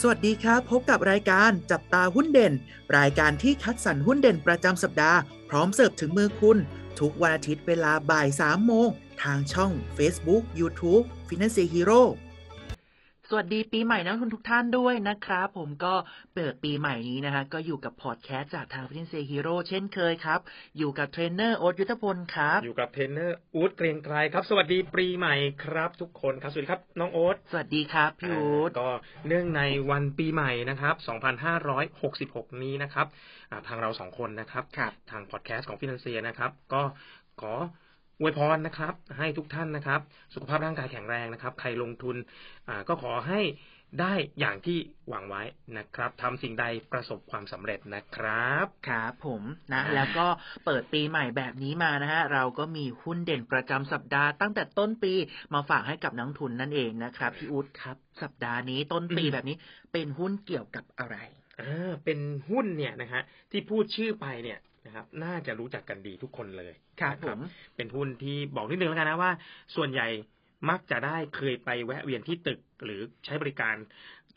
สวัสดีครับ พบกับรายการจับตาหุ้นเด่น รายการที่คัดสรรหุ้นเด่นประจำสัปดาห์ พร้อมเสิร์ฟถึงมือคุณ ทุกวันอาทิตย์เวลาบ่าย3โมง ทางช่อง Facebook YouTube Finance Hero สวัสดีปีใหม่นักลงทุนทุกท่านด้วยนะครับผมก็เปิดปีใหม่นี้นะฮะก็อยู่กับพอดแคสต์จากทาง Finance Hero เช่นเคยครับ อยู่กับเทรนเนอร์โอ๊ตยุทธพลครับ อยู่กับเทรนเนอร์อู๊ดเกรียงไกรครับ สวัสดีปีใหม่ครับทุกคนครับ สวัสดีครับน้องโอ๊ตสวัสดีครับพี่อู๊ดก็เนื่องในวันปีใหม่นะครับ 2566 นี้นะครับอ่าทางเราสองคนนะครับครับ ทางพอดแคสต์ของฟินแลนเซียนะครับ ก็ขอ อวยพรนะครับ ให้ทุกท่านนะครับ สุขภาพร่างกายแข็งแรงนะครับ ใครลงทุนอ่าก็ขอให้ได้อย่างที่หวังไว้นะครับทำสิ่งใดประสบความสำเร็จนะครับครับผมนะ แล้วก็เปิดปีใหม่แบบนี้มานะฮะเราก็มีหุ้นเด่นประจำสัปดาห์ตั้งแต่ต้นปีมาฝากให้กับนักลงทุนนั่นเองนะครับพี่อุ๊ดครับสัปดาห์นี้ต้นปีอืมแบบนี้เป็นหุ้นเกี่ยวกับอะไรอ่าเป็นหุ้นเนี่ยนะฮะที่พูดชื่อไปเนี่ย นะครับ น่าจะรู้จักกันดีทุกคนเลยครับนะผมเป็นหุ้นที่บอกนิดนึงแล้วกันนะว่า ส่วนใหญ่มักจะได้เคยไปแวะเวียนที่ตึกหรือใช้บริการ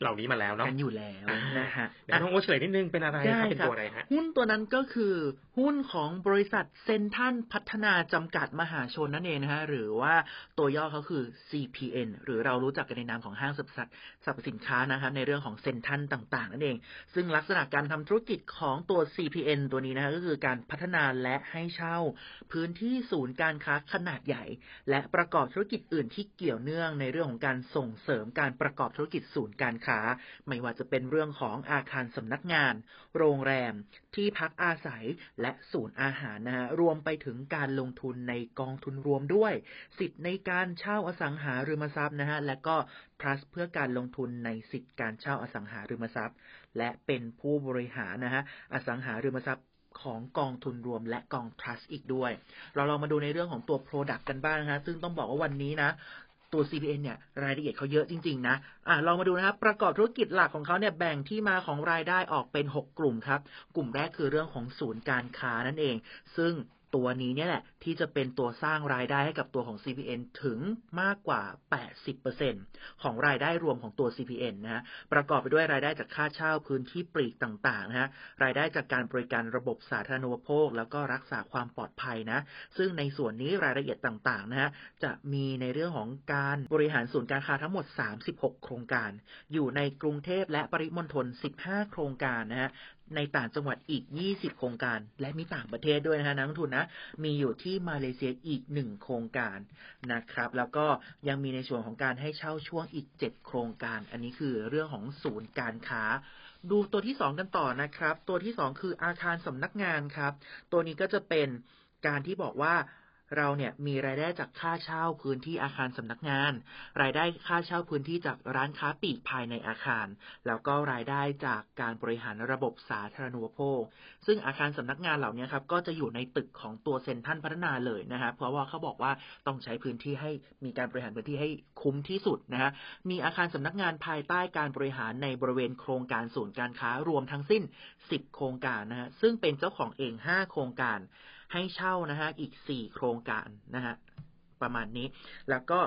เหล่านี้มาแล้วเนาะกันอยู่แล้วอ่านนะฮะเดี๋ยวน้องโอตเฉลยนิดนึงเป็นอะไรได้ครับเป็นครับตัวอะไรฮะหุ้นตัวนั้นก็คือหุ้นของบริษัทเซนทันพัฒนาจำกัดมหาชนนั่นเองนะฮะหรือว่าตัวย่อเขาคือ CPN หรือเรารู้จักกันในนามของห้างสรรพสัตว์สรรพสินค้านะครับในเรื่องของเซนทันต่างๆนั่นเอง ซึ่งลักษณะการทำธุรกิจของตัว CPN ตัวนี้นะฮะก็คือการพัฒนาและให้เช่า พื้นที่ศูนย์การค้าขนาดใหญ่ และประกอบธุรกิจอื่นที่เกี่ยวเนื่องในเรื่องของการส่งเสริมการประกอบธุรกิจศูนย์การค้าไม่ว่าจะเป็นเรื่องของอาคารสำนักงาน โรงแรม ที่พักอาศัยและศูนย์อาหารนะฮะรวมไปถึงการลงทุนในกองทุนรวมด้วย สิทธิ์ในการเช่าอสังหาริมทรัพย์นะฮะและก็ plus เพื่อการลงทุนในสิทธิ์การเช่าอสังหาริมทรัพย์ และเป็นผู้บริหารนะฮะอสังหาริมทรัพย์ของกองทุนรวมและกอง trust อีกด้วย เราลองมาดูในเรื่องของตัว product กันบ้างนะฮะซึ่งต้องบอกว่าวันนี้นะ ตัว CPN เนี่ยรายละเอียดเขาเยอะจริง ๆ นะอ่าลองมาดูนะครับ ประกอบธุรกิจหลักของเขาเนี่ยแบ่งที่มาของรายได้ออกเป็น 6 กลุ่มครับ กลุ่มแรกคือเรื่องของศูนย์การค้านั่นเอง ซึ่ง ตัวนี้เนี่ยแหละ ที่จะเป็นตัวสร้างรายได้ให้กับตัวของ CPN ถึงมากกว่า 80%ของรายได้รวมของตัว CPN นะฮะประกอบไปด้วยรายได้จากค่าเช่าพื้นที่ปลีกต่างๆนะฮะรายได้จากการบริการระบบสาธารณูปโภค แล้วก็รักษาความปลอดภัยนะ ซึ่งในส่วนนี้รายละเอียดต่างๆนะฮะจะมีในเรื่องของการบริหารศูนย์การค้าทั้งหมด 36 โครงการ อยู่ในกรุงเทพและปริมณฑล 15 โครงการนะฮะ ในต่างจังหวัดอีก 20 โครงการ และมีต่างประเทศด้วยนะคะนักลงทุนนะ มีอยู่ที่มาเลเซียอีก 1 โครงการนะครับ แล้วก็ยังมีในส่วนของการให้เช่าช่วงอีก 7 โครงการ อันนี้คือเรื่องของศูนย์การค้า ดูตัวที่ 2 กันต่อนะครับ ตัวที่ 2 คืออาคารสำนักงานครับ ตัวนี้ก็จะเป็นการที่บอกว่า เราเนี่ยมีรายได้จากค่าเช่าพื้นที่อาคารสำนักงาน รายได้ค่าเช่าพื้นที่จากร้านค้าปลีกภายในอาคาร แล้วก็รายได้จากการบริหารระบบสาธารณูปโภค ซึ่งอาคารสำนักงานเหล่านี้ครับก็จะอยู่ในตึกของตัวเซ็นทรัลพัฒนาเลยนะฮะเพราะว่าเขาบอกว่าต้องใช้พื้นที่ให้มีการบริหารพื้นที่ให้คุ้มที่สุดนะฮะมีอาคารสำนักงานภายใต้การบริหารในบริเวณโครงการศูนย์การค้ารวมทั้งสิ้น 10 โครงการนะฮะซึ่งเป็นเจ้าของเอง 5 โครงการ ให้เช่านะฮะอีกสี่โครงการนะฮะประมาณนี้ แล้วก็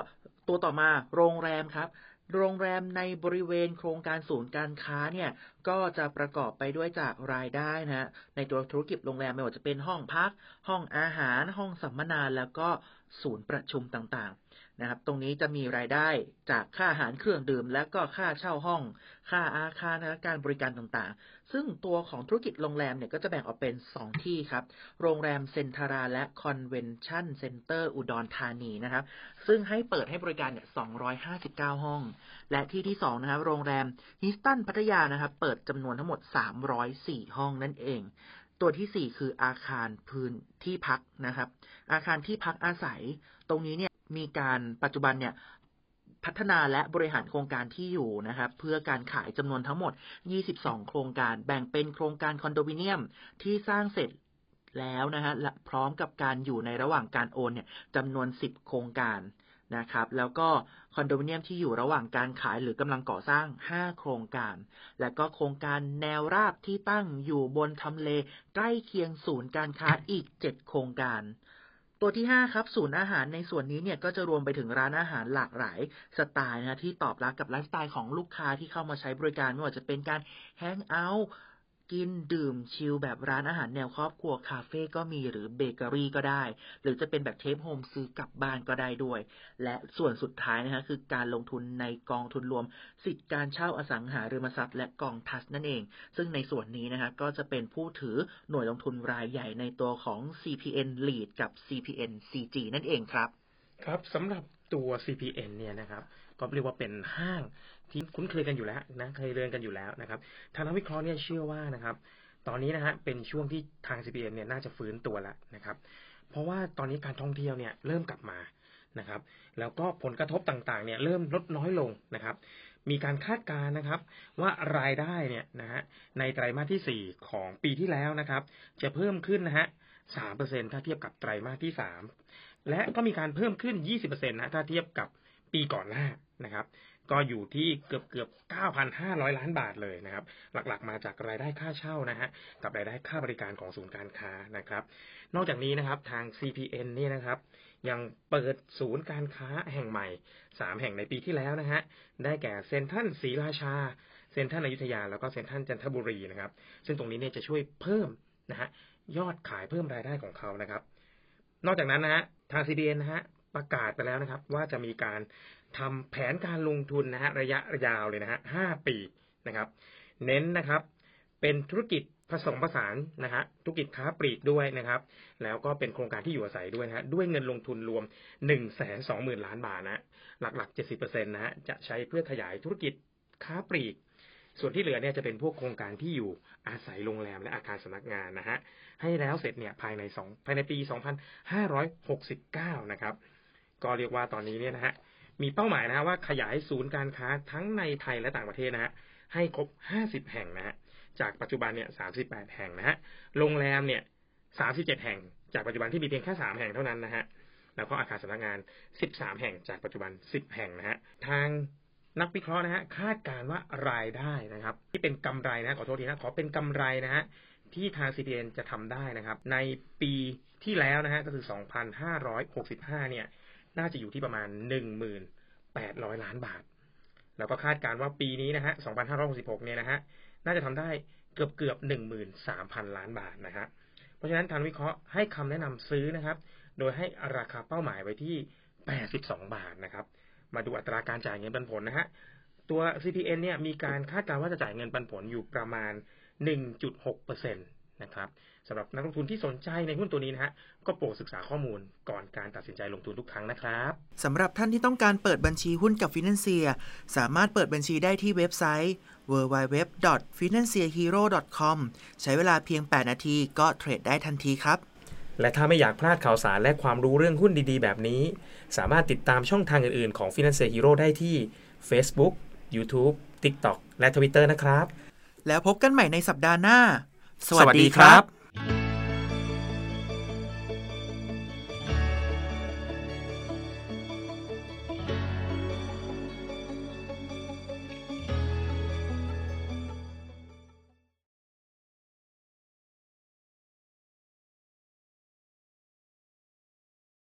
ตัวต่อมาโรงแรมครับ โรงแรมในบริเวณโครงการศูนย์การค้าเนี่ย ก็จะประกอบไปด้วยจากรายได้นะในตัวธุรกิจโรงแรมไม่ว่าจะเป็นห้องพัก ห้องอาหาร ห้องสัมมนาแล้วก็ศูนย์ประชุมต่างๆนะครับ ตรงนี้จะมีรายได้จากค่าอาหารเครื่องดื่ม และก็ค่าเช่าห้อง ค่าอาคารและการบริการต่างๆ ซึ่งตัวของธุรกิจโรงแรมเนี่ยก็จะแบ่งออกเป็น 2 ที่ครับ โรงแรมเซ็นทาราและ convention center อุดรธานีนะครับ ซึ่งให้เปิดให้บริการเนี่ย259 ห้องและที่ที่2นะครับโรงแรมฮิลตันพัทยานะครับ เปิดจำนวนทั้งหมด 304 ห้องนั่นเอง ตัวที่4คืออาคารพื้นที่พักนะครับ อาคารที่พักอาศัย ตรงนี้เนี่ยมีการปัจจุบันเนี่ยพัฒนาและบริหารโครงการที่อยู่นะครับ เพื่อการขายจำนวนทั้งหมด 22 โครงการแบ่งเป็นโครงการคอนโดมิเนียมที่สร้างเสร็จแล้วนะฮะพร้อมกับการอยู่ในระหว่างการโอนเนี่ยจำนวน 10 โครงการ นะครับ แล้วก็คอนโดมิเนียมที่อยู่ระหว่างการขายหรือกำลังก่อสร้าง 5 โครงการ และก็โครงการแนวราบที่ตั้งอยู่บนทำเล ใกล้เคียงศูนย์การค้าอีก 7 โครงการตัวที่ 5 ครับศูนย์อาหารในส่วนนี้เนี่ยก็จะรวมไปถึงร้านอาหารหลากหลายสไตล์นะที่ตอบรับกับไลฟ์สไตล์ของลูกค้าที่เข้ามาใช้บริการไม่ว่าจะเป็นการ hangout กินดื่มชิลแบบร้านอาหารแนวครอบครัวคาเฟ่ก็มีหรือเบเกอรี่ก็ได้ หรือจะเป็นแบบ take home ซื้อกลับบ้านก็ได้ด้วย และส่วนสุดท้ายนะฮะคือการลงทุนในกองทุนรวม สิทธิการเช่าอสังหาริมทรัพย์และกองทรัสต์นั่นเอง ซึ่งในส่วนนี้นะฮะก็จะเป็นผู้ถือหน่วยลงทุนรายใหญ่ในตัวของ CPNREIT กับ CPNCG นั่นเองครับครับสำหรับ ตัว CPN เนี่ยนะครับ ก็เรียกว่าเป็นห้างที่คุ้นเคยกันอยู่แล้วนะเคยเรียนกันอยู่แล้วนะครับทางนักวิเคราะห์เนี่ยเชื่อว่านะครับ ตอนนี้นะฮะเป็นช่วงที่ทาง CPN เนี่ยน่าจะฟื้นตัวแล้วนะครับ เพราะว่าตอนนี้การท่องเที่ยวเนี่ยเริ่มกลับมานะครับ แล้วก็ผลกระทบต่างๆเนี่ยเริ่มลดน้อยลงนะครับ มีการคาดการณ์นะครับ ว่ารายได้เนี่ยนะฮะในไตรมาสที่ 4 ของปีที่แล้วนะครับ จะเพิ่มขึ้นนะฮะ3%ถ้าเทียบกับไตรมาสที่ 3 และก็มีการเพิ่มขึ้น 20%นะถ้าเทียบกับปีก่อนหน้านะครับ ก็อยู่ที่เกือบเกือบ 9,500 ล้านบาทเลยนะครับ หลักๆมาจากรายได้ค่าเช่านะฮะกับรายได้ค่าบริการของศูนย์การค้านะครับ นอกจากนี้นะครับทาง CPN นี่นะครับ ยังเปิดศูนย์การค้าแห่งใหม่ 3 แห่งในปีที่แล้วนะฮะได้แก่เซ็นทรัลศรีราชา เซ็นทรัลอยุธยา แล้วก็เซ็นทรัลจันทบุรีนะครับ ซึ่งตรงนี้เนี่ยจะช่วยเพิ่มนะฮะยอดขายเพิ่มรายได้ของเขานะครับ นอกจากนั้นนะฮะทาง CDN นะฮะประกาศไปแล้วนะครับ ว่าจะมีการทำแผนการลงทุนนะฮะระยะยาวเลยนะฮะห้าปีนะครับ เน้นนะครับ เป็นธุรกิจผสมผสานนะฮะธุรกิจค้าปลีกด้วยนะครับ แล้วก็เป็นโครงการที่อยู่อาศัยด้วยนะฮะด้วยเงินลงทุนรวม1นึ่งแสนสองหมื่นล้านบาทนะหลักๆ70%นะฮะจะใช้เพื่อขยายธุรกิจค้าปลีก ส่วนที่เหลือเนี่ยจะเป็นพวกโครงการที่อยู่อาศัยโรงแรมและอาคารสำนักงานนะฮะให้แล้วเสร็จเนี่ยภายในสองภายในปี 2569 นะครับ ก็เรียกว่าตอนนี้เนี่ยนะฮะมีเป้าหมายนะฮะว่าขยายศูนย์การค้าทั้งในไทยและต่างประเทศนะฮะให้ครบ 50 แห่งนะฮะจากปัจจุบันเนี่ย 38 แห่งนะฮะโรงแรมเนี่ย 37 แห่ง จากปัจจุบันที่มีเพียงแค่ 3 แห่งเท่านั้นนะฮะแล้วก็อาคารสำนักงาน 13 แห่งจากปัจจุบัน 10 แห่งนะฮะทาง นักวิเคราะห์นะฮะคาดการว่ารายได้นะครับ ที่เป็นกำไรนะขอโทษทีนะขอเป็นกำไรนะฮะที่ทาง CPN จะทำได้นะครับ ในปีที่แล้วนะฮะก็คือ 2,565 เนี่ย น่าจะอยู่ที่ประมาณ 1,800 ล้านบาท แล้วก็คาดการว่าปีนี้นะฮะ 2,566 เนี่ยนะฮะน่าจะทำได้เกือบเกือบ 13,000 ล้านบาทนะฮะเพราะฉะนั้นทางวิเคราะห์ให้คำแนะนำซื้อนะครับ โดยให้ราคาเป้าหมายไว้ที่ 82 บาทนะครับ มาดูอัตราการจ่ายเงินปันผลนะฮะ ตัว CPN เนี่ยมีการคาดการณ์ว่าจะจ่ายเงินปันผลอยู่ประมาณ 1.6%นะครับสำหรับนักลงทุนที่สนใจในหุ้นตัวนี้นะฮะก็โปรดศึกษาข้อมูลก่อนการตัดสินใจลงทุนทุกครั้งนะครับสำหรับท่านที่ต้องการเปิดบัญชีหุ้นกับฟินแลนเซียสามารถเปิดบัญชีได้ที่เว็บไซต์ www.financehero.com ใช้เวลาเพียง 8 นาทีก็เทรดได้ทันทีครับ และถ้าไม่อยากพลาดข่าวสารและความรู้เรื่องหุ้นดีๆ แบบนี้ สามารถติดตามช่องทางอื่นๆ ของ Financial Hero ได้ที่ Facebook YouTube TikTok และ Twitter นะครับ แล้วพบกันใหม่ในสัปดาห์หน้า สวัสดีครับ